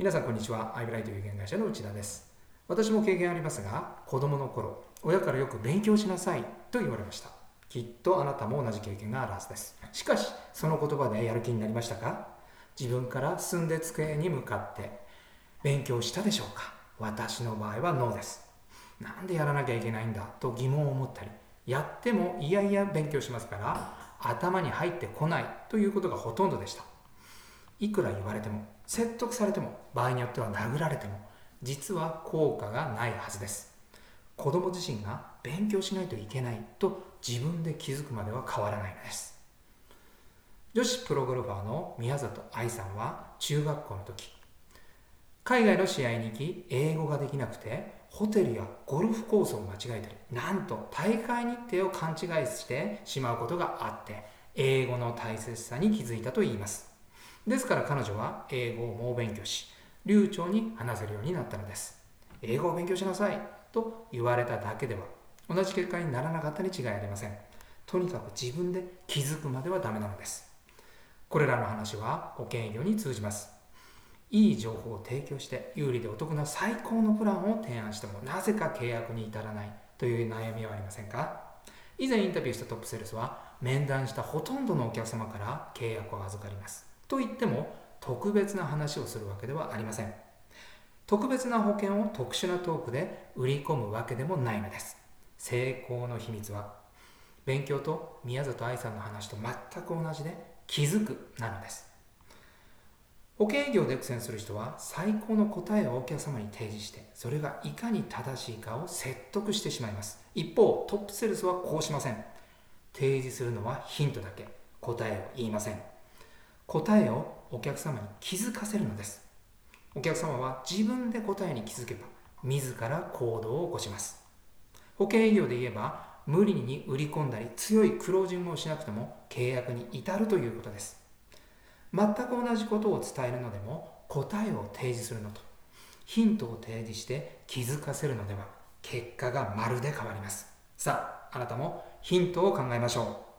皆さんこんにちは。アイブライト有限会社の内田です。私も経験ありますが、子供の頃、親からよく勉強しなさいと言われました。きっとあなたも同じ経験があるはずです。しかし、その言葉でやる気になりましたか？自分から進んで机に向かって勉強したでしょうか？私の場合はノーです。なんでやらなきゃいけないんだ？と疑問を持ったり、やってもいやいや勉強しますから、頭に入ってこないということがほとんどでした。いくら言われても、説得されても、場合によっては殴られても、実は効果がないはずです。子供自身が勉強しないといけないと自分で気づくまでは変わらないのです。女子プロゴルファーの宮里藍さんは中学校の時、海外の試合に行き、英語ができなくて、ホテルやゴルフコースを間違えたり、なんと大会日程を勘違いしてしまうことがあって、英語の大切さに気づいたといいます。ですから彼女は英語を猛勉強し、流暢に話せるようになったのです。英語を勉強しなさいと言われただけでは、同じ結果にならなかったに違いありません。とにかく自分で気づくまではダメなのです。これらの話は保険営業に通じます。いい情報を提供して有利でお得な最高のプランを提案してもなぜか契約に至らないという悩みはありませんか？以前インタビューしたトップセールスは面談したほとんどのお客様から契約を預かります。と言っても特別な話をするわけではありません。特別な保険を特殊なトークで売り込むわけでもないのです。成功の秘密は勉強と宮里藍さんの話と全く同じで気づくなのです。保険営業で苦戦する人は最高の答えをお客様に提示してそれがいかに正しいかを説得してしまいます一方トップセールスはこうしません提示するのはヒントだけ答えを言いません答えをお客様に気づかせるのです。お客様は自分で答えに気づけば自ら行動を起こします。保険営業で言えば無理に売り込んだり強いクロージングをしなくても契約に至るということです。全く同じことを伝えるのでも答えを提示するのとヒントを提示して気づかせるのでは結果がまるで変わります。さああなたもヒントを考えましょう。